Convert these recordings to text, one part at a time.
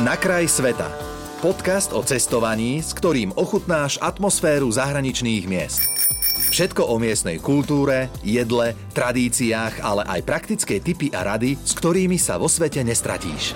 Na kraj sveta. Podcast o cestovaní, s ktorým ochutnáš atmosféru zahraničných miest. Všetko o miestnej kultúre, jedle, tradíciách, ale aj praktické tipy a rady, s ktorými sa vo svete nestratíš.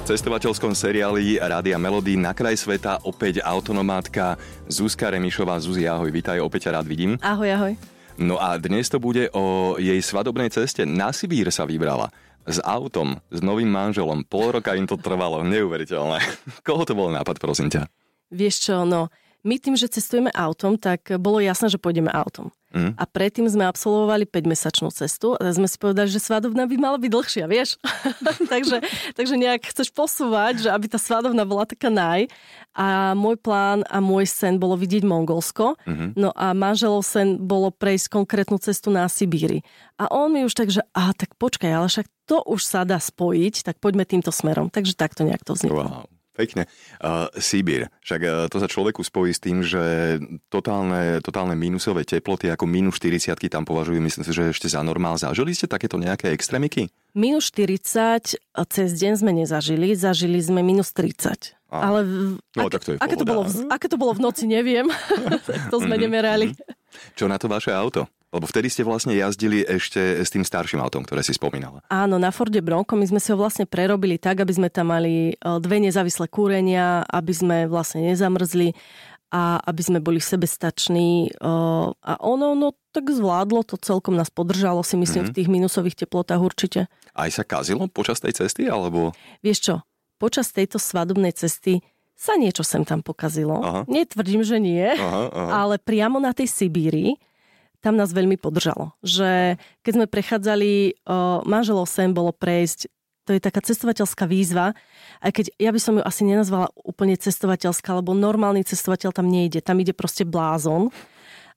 V cestovateľskom seriáli Rádia Melody na kraj sveta opäť autonomátka Zuzka Remišová. Zuzi, ahoj, vítaj, opäť rád vidím. Ahoj, ahoj. No a dnes to bude o jej svadobnej ceste. Na Sibír sa vybrala. S autom, s novým manželom. Pol roka im to trvalo. Neuveriteľné. Koho to bol nápad, prosím ťa? Vieš čo, no, my tým, že cestujeme autom, tak bolo jasné, že pôjdeme autom. Mm. A predtým sme absolvovali 5-mesačnú cestu a sme si povedali, že svadobná by mala byť dlhšia, vieš? takže, takže nejak chceš posúvať, že aby tá svadobná bola taká naj. A môj plán a môj sen bolo vidieť Mongolsko. Mm-hmm. No a manželov sen bolo prejsť konkrétnu cestu na Sibíri. A on mi už tak, že a tak počkaj, ale však to už sa dá spojiť, tak poďme týmto smerom. Takže takto nejak to vzniklo. Wow. Pekne. Uh, Sibír. Však uh, to sa človeku spojí s tým, že totálne, totálne minusové teploty ako minus 40 tam považujú, myslím si, že ešte za normál. Zažili ste takéto nejaké extrémiky? Minus 40 cez deň sme nezažili, zažili sme minus 30. A. Ale v, no, ak, tak to je aké, to bolo v, aké to bolo v noci, neviem. to sme mhm. nemerali. Čo na to vaše auto? Lebo vtedy ste vlastne jazdili ešte s tým starším autom, ktoré si spomínala. Áno, na Forde Bronco my sme si ho vlastne prerobili tak, aby sme tam mali e, dve nezávislé kúrenia, aby sme vlastne nezamrzli a aby sme boli sebestační. E, a ono, no tak zvládlo to celkom, nás podržalo si myslím mm-hmm. v tých minusových teplotách určite. Aj sa kazilo počas tej cesty, alebo? Vieš čo, počas tejto svadobnej cesty sa niečo sem tam pokazilo. Aha. Netvrdím, že nie, aha, aha. ale priamo na tej Sibíri tam nás veľmi podržalo. Že keď sme prechádzali, manželov sem bolo prejsť, to je taká cestovateľská výzva, aj keď ja by som ju asi nenazvala úplne cestovateľská, lebo normálny cestovateľ tam nejde, tam ide proste blázon,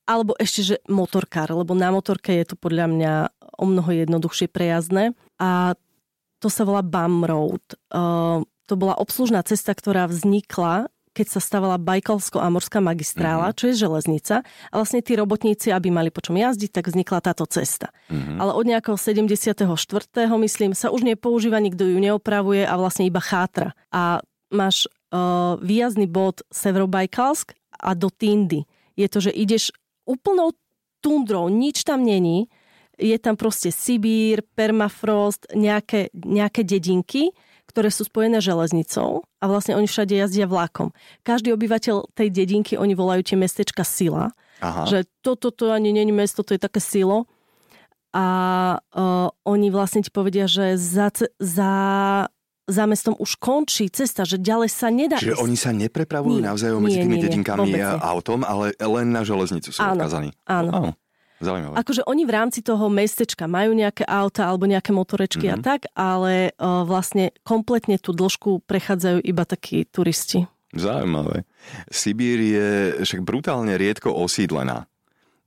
alebo ešte, že motorkár, lebo na motorke je to podľa mňa o mnoho jednoduchšie prejazdné. A to sa volá Bum Road. Uh, to bola obslužná cesta, ktorá vznikla keď sa stavala Bajkalsko-Amorská magistrála, mm-hmm. čo je železnica. A vlastne tí robotníci, aby mali po čom jazdiť, tak vznikla táto cesta. Mm-hmm. Ale od nejakého 74. myslím, sa už nepoužíva, nikto ju neopravuje a vlastne iba chátra. A máš uh, výjazdný bod Severobajkalsk a do Tindy. Je to, že ideš úplnou tundrou, nič tam není, je tam proste Sibír, permafrost, nejaké, nejaké dedinky ktoré sú spojené železnicou a vlastne oni všade jazdia vlakom. Každý obyvateľ tej dedinky, oni volajú tie mestečka sila. Aha. Že toto to, to ani není mesto, to je také silo. A uh, oni vlastne ti povedia, že za, za za mestom už končí cesta, že ďalej sa nedá Čiže ísť. oni sa neprepravujú nie, navzájom medzi tými nie, dedinkami a autom, ale len na železnicu sú áno, odkazaní. Áno. Oh. Zaujímavé. Akože oni v rámci toho mestečka majú nejaké auta alebo nejaké motorečky mm-hmm. a mhm. tak, ale uh, vlastne kompletne tú dĺžku prechádzajú iba takí turisti. Zaujímavé. Sibír je však brutálne riedko osídlená.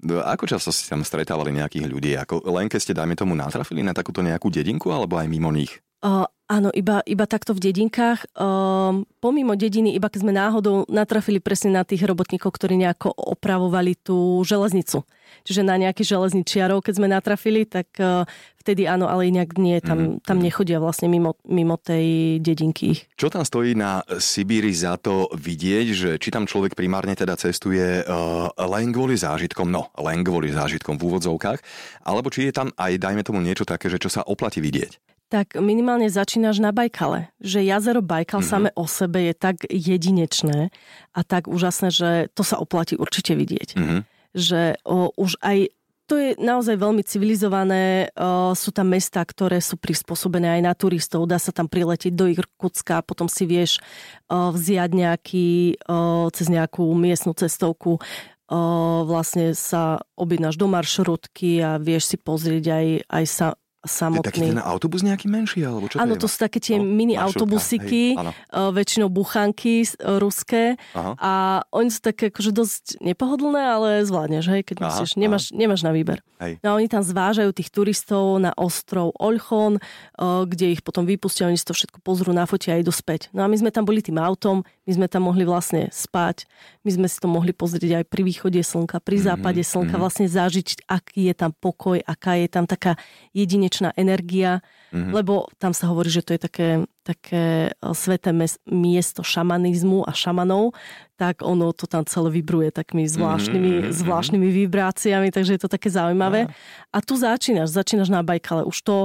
Ako často ste tam stretávali nejakých ľudí? Ako len keď ste, dajme tomu, natrafili na takúto nejakú dedinku alebo aj mimo nich? Uh, áno, iba, iba takto v dedinkách. Um, pomimo dediny, iba keď sme náhodou natrafili presne na tých robotníkov, ktorí nejako opravovali tú železnicu. Čiže na nejaký železničiarov, keď sme natrafili, tak uh, vtedy áno, ale inak nie, tam, mm. tam nechodia vlastne mimo, mimo tej dedinky. Čo tam stojí na Sibíri za to vidieť, že či tam človek primárne teda cestuje uh, len kvôli zážitkom, no len kvôli zážitkom v úvodzovkách, alebo či je tam aj, dajme tomu niečo také, že čo sa oplatí vidieť? Tak minimálne začínaš na Bajkale. Že jazero Bajkal mm-hmm. same o sebe je tak jedinečné a tak úžasné, že to sa oplatí určite vidieť. Mm-hmm. Že o, už aj to je naozaj veľmi civilizované. O, sú tam mesta, ktoré sú prispôsobené aj na turistov. Dá sa tam priletieť do Irkutska, potom si vieš o, vziať nejaký, o, cez nejakú miestnu cestovku o, vlastne sa objednáš do maršrutky a vieš si pozrieť aj, aj sa, samotný. Taký ten autobus nejaký menší? Alebo čo áno, to, to sú také tie no, mini autobusiky, hej, väčšinou buchanky uh, ruské aha. a oni sú také akože dosť nepohodlné, ale zvládneš, hej, keď aha, musíš, nemáš, nemáš na výber. Hej. No a oni tam zvážajú tých turistov na ostrov Olchon, uh, kde ich potom vypustia, oni si to všetko pozrú, nafotia a idú späť. No a my sme tam boli tým autom, my sme tam mohli vlastne spať, my sme si to mohli pozrieť aj pri východe slnka, pri mhm, západe slnka, mm-hmm. vlastne zažiť, aký je tam pokoj, aká je tam taká jedine slnečná energia, mm-hmm. lebo tam sa hovorí, že to je také, také sveté miesto šamanizmu a šamanov, tak ono to tam celé vybruje takými zvláštnymi, mm-hmm. zvláštnymi vibráciami, takže je to také zaujímavé. A tu začínaš, začínaš na Bajkale, už to,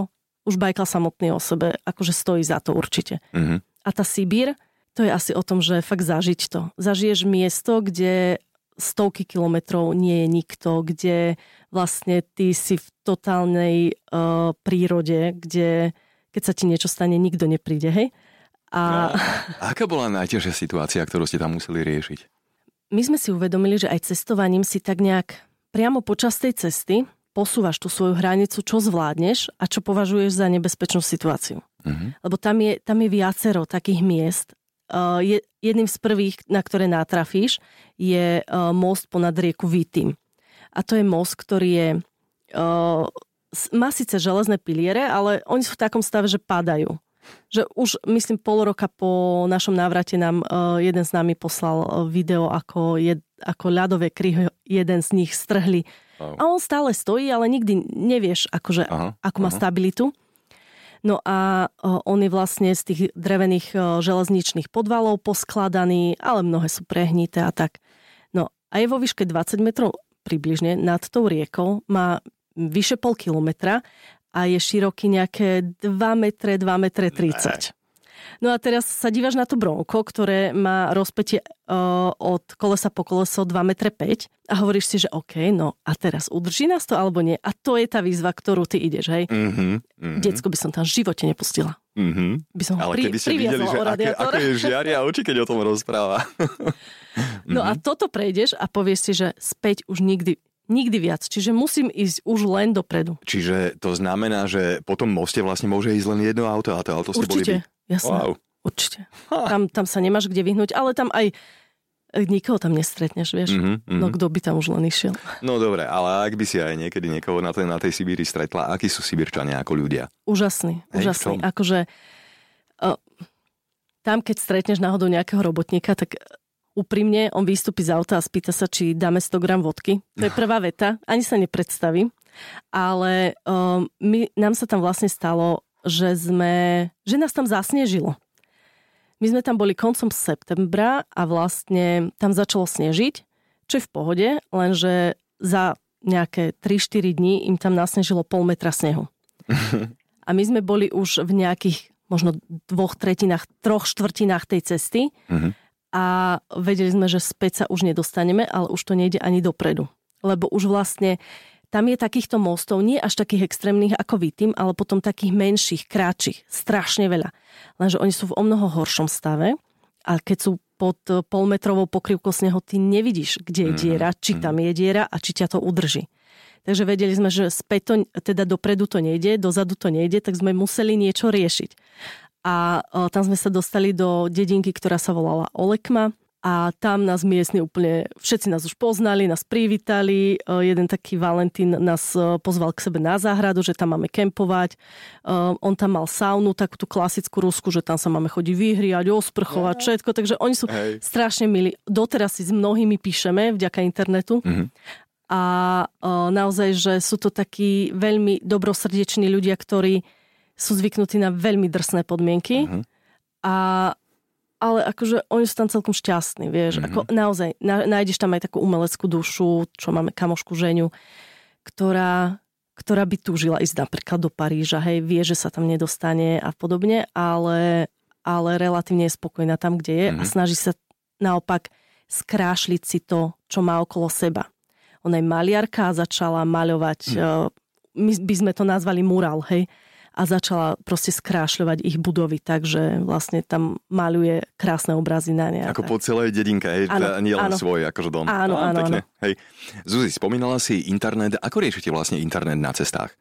už Bajkal samotný o sebe, akože stojí za to určite. Mm-hmm. A tá Sibír, to je asi o tom, že fakt zažiť to. Zažiješ miesto, kde stovky kilometrov nie je nikto, kde vlastne ty si v totálnej uh, prírode, kde keď sa ti niečo stane, nikto nepríde, hej? A... a aká bola najťažšia situácia, ktorú ste tam museli riešiť? My sme si uvedomili, že aj cestovaním si tak nejak priamo počas tej cesty posúvaš tú svoju hranicu, čo zvládneš a čo považuješ za nebezpečnú situáciu. Uh-huh. Lebo tam je, tam je viacero takých miest. Je, jedným z prvých, na ktoré natrafíš, je uh, most ponad rieku Vitim. A to je most, ktorý je uh, má síce železné piliere, ale oni sú v takom stave, že padajú že už myslím pol roka po našom návrate nám jeden z nami poslal video, ako, je, ako ľadové kryhy jeden z nich strhli. A on stále stojí, ale nikdy nevieš, akože, aha, ako má aha. stabilitu. No a on je vlastne z tých drevených železničných podvalov poskladaný, ale mnohé sú prehnité a tak. No a je vo výške 20 metrov približne nad tou riekou, má vyše pol kilometra a je široký nejaké 2 metre, 2 metre 30. No a teraz sa dívaš na to bronko, ktoré má rozpetie uh, od kolesa po koleso 2 metre 5 a hovoríš si, že OK, no a teraz udrží nás to alebo nie? A to je tá výzva, ktorú ty ideš, hej? Mm-hmm, mm-hmm. Decko by som tam v živote nepustila. Mm-hmm. By som Ale pri, keby ste videli, že aké, ako je žiaria oči, keď o tom rozpráva. no mm-hmm. a toto prejdeš a povieš si, že späť už nikdy Nikdy viac. Čiže musím ísť už len dopredu. Čiže to znamená, že po tom moste vlastne môže ísť len jedno auto a to auto ste Určite, boli jasné. Wow. Určite. Tam, tam sa nemáš kde vyhnúť, ale tam aj nikoho tam nestretneš, vieš. Mm-hmm, mm-hmm. No kto by tam už len išiel. No dobre, ale ak by si aj niekedy niekoho na tej, na tej Sibíri stretla, akí sú Sibírčania ako ľudia? Úžasný, Hej, úžasný. Akože uh, tam, keď stretneš náhodou nejakého robotníka, tak úprimne, on vystúpi z auta a spýta sa, či dáme 100 gram vodky. To je prvá veta, ani sa nepredstaví. Ale um, my, nám sa tam vlastne stalo, že, sme, že nás tam zasnežilo. My sme tam boli koncom septembra a vlastne tam začalo snežiť, čo je v pohode, lenže za nejaké 3-4 dní im tam nasnežilo pol metra snehu. A my sme boli už v nejakých možno dvoch tretinách, troch štvrtinách tej cesty. Uh-huh a vedeli sme, že späť sa už nedostaneme, ale už to nejde ani dopredu. Lebo už vlastne tam je takýchto mostov, nie až takých extrémnych ako Vitim, ale potom takých menších, kráčich, strašne veľa. Lenže oni sú v o mnoho horšom stave a keď sú pod polmetrovou pokrývkou snehu, ty nevidíš, kde je mhm, diera, či mhm. tam je diera a či ťa to udrží. Takže vedeli sme, že späť to, teda dopredu to nejde, dozadu to nejde, tak sme museli niečo riešiť a tam sme sa dostali do dedinky, ktorá sa volala Olekma a tam nás miestni úplne, všetci nás už poznali, nás privítali. Jeden taký Valentín nás pozval k sebe na záhradu, že tam máme kempovať. On tam mal saunu, takú tú klasickú rusku, že tam sa máme chodiť vyhriať, osprchovať, všetko. Takže oni sú Hej. strašne milí. Doteraz si s mnohými píšeme vďaka internetu. Mm-hmm. A naozaj, že sú to takí veľmi dobrosrdeční ľudia, ktorí sú zvyknutí na veľmi drsné podmienky. Uh-huh. A, ale akože oni sú tam celkom šťastní, vieš. Uh-huh. Ako naozaj, na, nájdeš tam aj takú umeleckú dušu, čo máme kamošku ženiu, ktorá, ktorá by túžila ísť napríklad do Paríža, hej, vie, že sa tam nedostane a podobne, ale, ale relatívne je spokojná tam, kde je uh-huh. a snaží sa naopak skrášliť si to, čo má okolo seba. Ona je maliarka a začala maľovať, uh-huh. my by sme to nazvali mural, hej, a začala proste skrášľovať ich budovy, takže vlastne tam maluje krásne obrazy na ne. Ako po celej dedinke, hej? Áno, nie len áno. svoj akože dom. Áno, áno, áno. Hej. Zuzi, spomínala si internet. Ako riešite vlastne internet na cestách?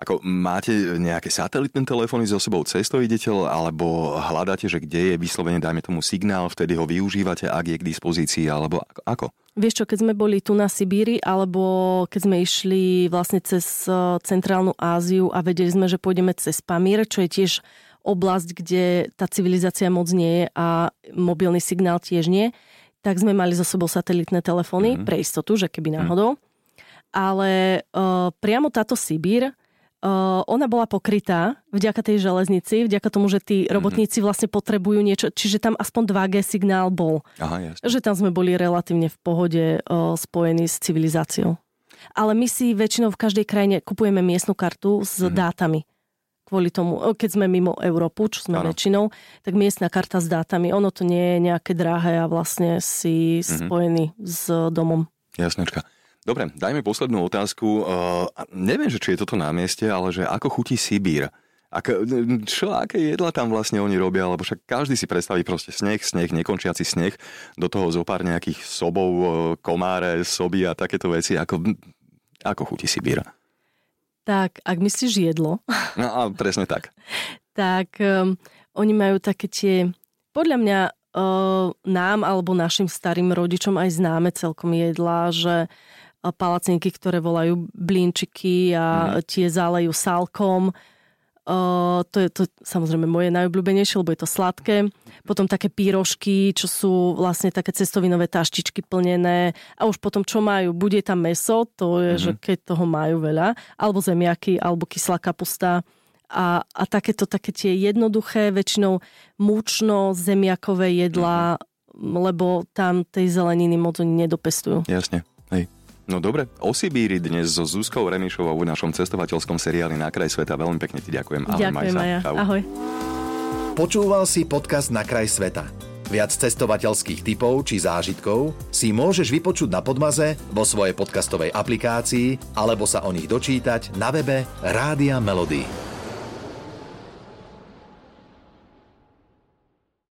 Ako máte nejaké satelitné telefóny so sebou cesto idete, alebo hľadáte, že kde je vyslovene, dajme tomu signál, vtedy ho využívate, ak je k dispozícii, alebo ako? Vieš čo, keď sme boli tu na Sibíri, alebo keď sme išli vlastne cez e, Centrálnu Áziu a vedeli sme, že pôjdeme cez Pamír, čo je tiež oblasť, kde tá civilizácia moc nie je a mobilný signál tiež nie, tak sme mali so sebou satelitné telefóny mm-hmm. pre istotu, že keby náhodou. Mm. Ale uh, priamo táto Sibír Uh, ona bola pokrytá vďaka tej železnici, vďaka tomu, že tí mm-hmm. robotníci vlastne potrebujú niečo, čiže tam aspoň 2G signál bol. Aha, jasne. Že tam sme boli relatívne v pohode uh, spojení s civilizáciou. Ale my si väčšinou v každej krajine kupujeme miestnu kartu s mm-hmm. dátami. Kvôli tomu, keď sme mimo Európu, čo sme ano. väčšinou, tak miestna karta s dátami, ono to nie je nejaké drahé a vlastne si mm-hmm. spojený s domom. Jasnečka. Dobre, dajme poslednú otázku. Uh, neviem, že či je toto na mieste, ale že ako chutí Sibír? Ak, čo, aké jedla tam vlastne oni robia, lebo však každý si predstaví proste sneh, sneh, nekončiaci sneh, do toho zo pár nejakých sobov, komáre, soby a takéto veci. Ako, ako chutí Sibír? Tak, ak myslíš jedlo... No a presne tak. tak um, oni majú také tie, podľa mňa uh, nám alebo našim starým rodičom aj známe celkom jedla, že palacinky, ktoré volajú blinčiky a mm. tie zálejú salkom. Uh, to je to samozrejme moje najobľúbenejšie, lebo je to sladké. Potom také pírošky, čo sú vlastne také cestovinové taštičky plnené. A už potom čo majú? Bude tam meso, to je, mm-hmm. že keď toho majú veľa. Alebo zemiaky, alebo kyslá kapusta. A, a takéto také tie jednoduché, väčšinou múčno zemiakové jedlá, mm-hmm. lebo tam tej zeleniny moc oni nedopestujú. Jasne. Hej. No dobre, o Sibíri dnes so Zuzkou Remišovou v našom cestovateľskom seriáli Na kraj sveta. Veľmi pekne ti ďakujem. Ahoj, ďakujem, Majsa. Maja. Ahoj. Počúval si podcast Na kraj sveta. Viac cestovateľských typov či zážitkov si môžeš vypočuť na Podmaze vo svojej podcastovej aplikácii alebo sa o nich dočítať na webe Rádia Melody.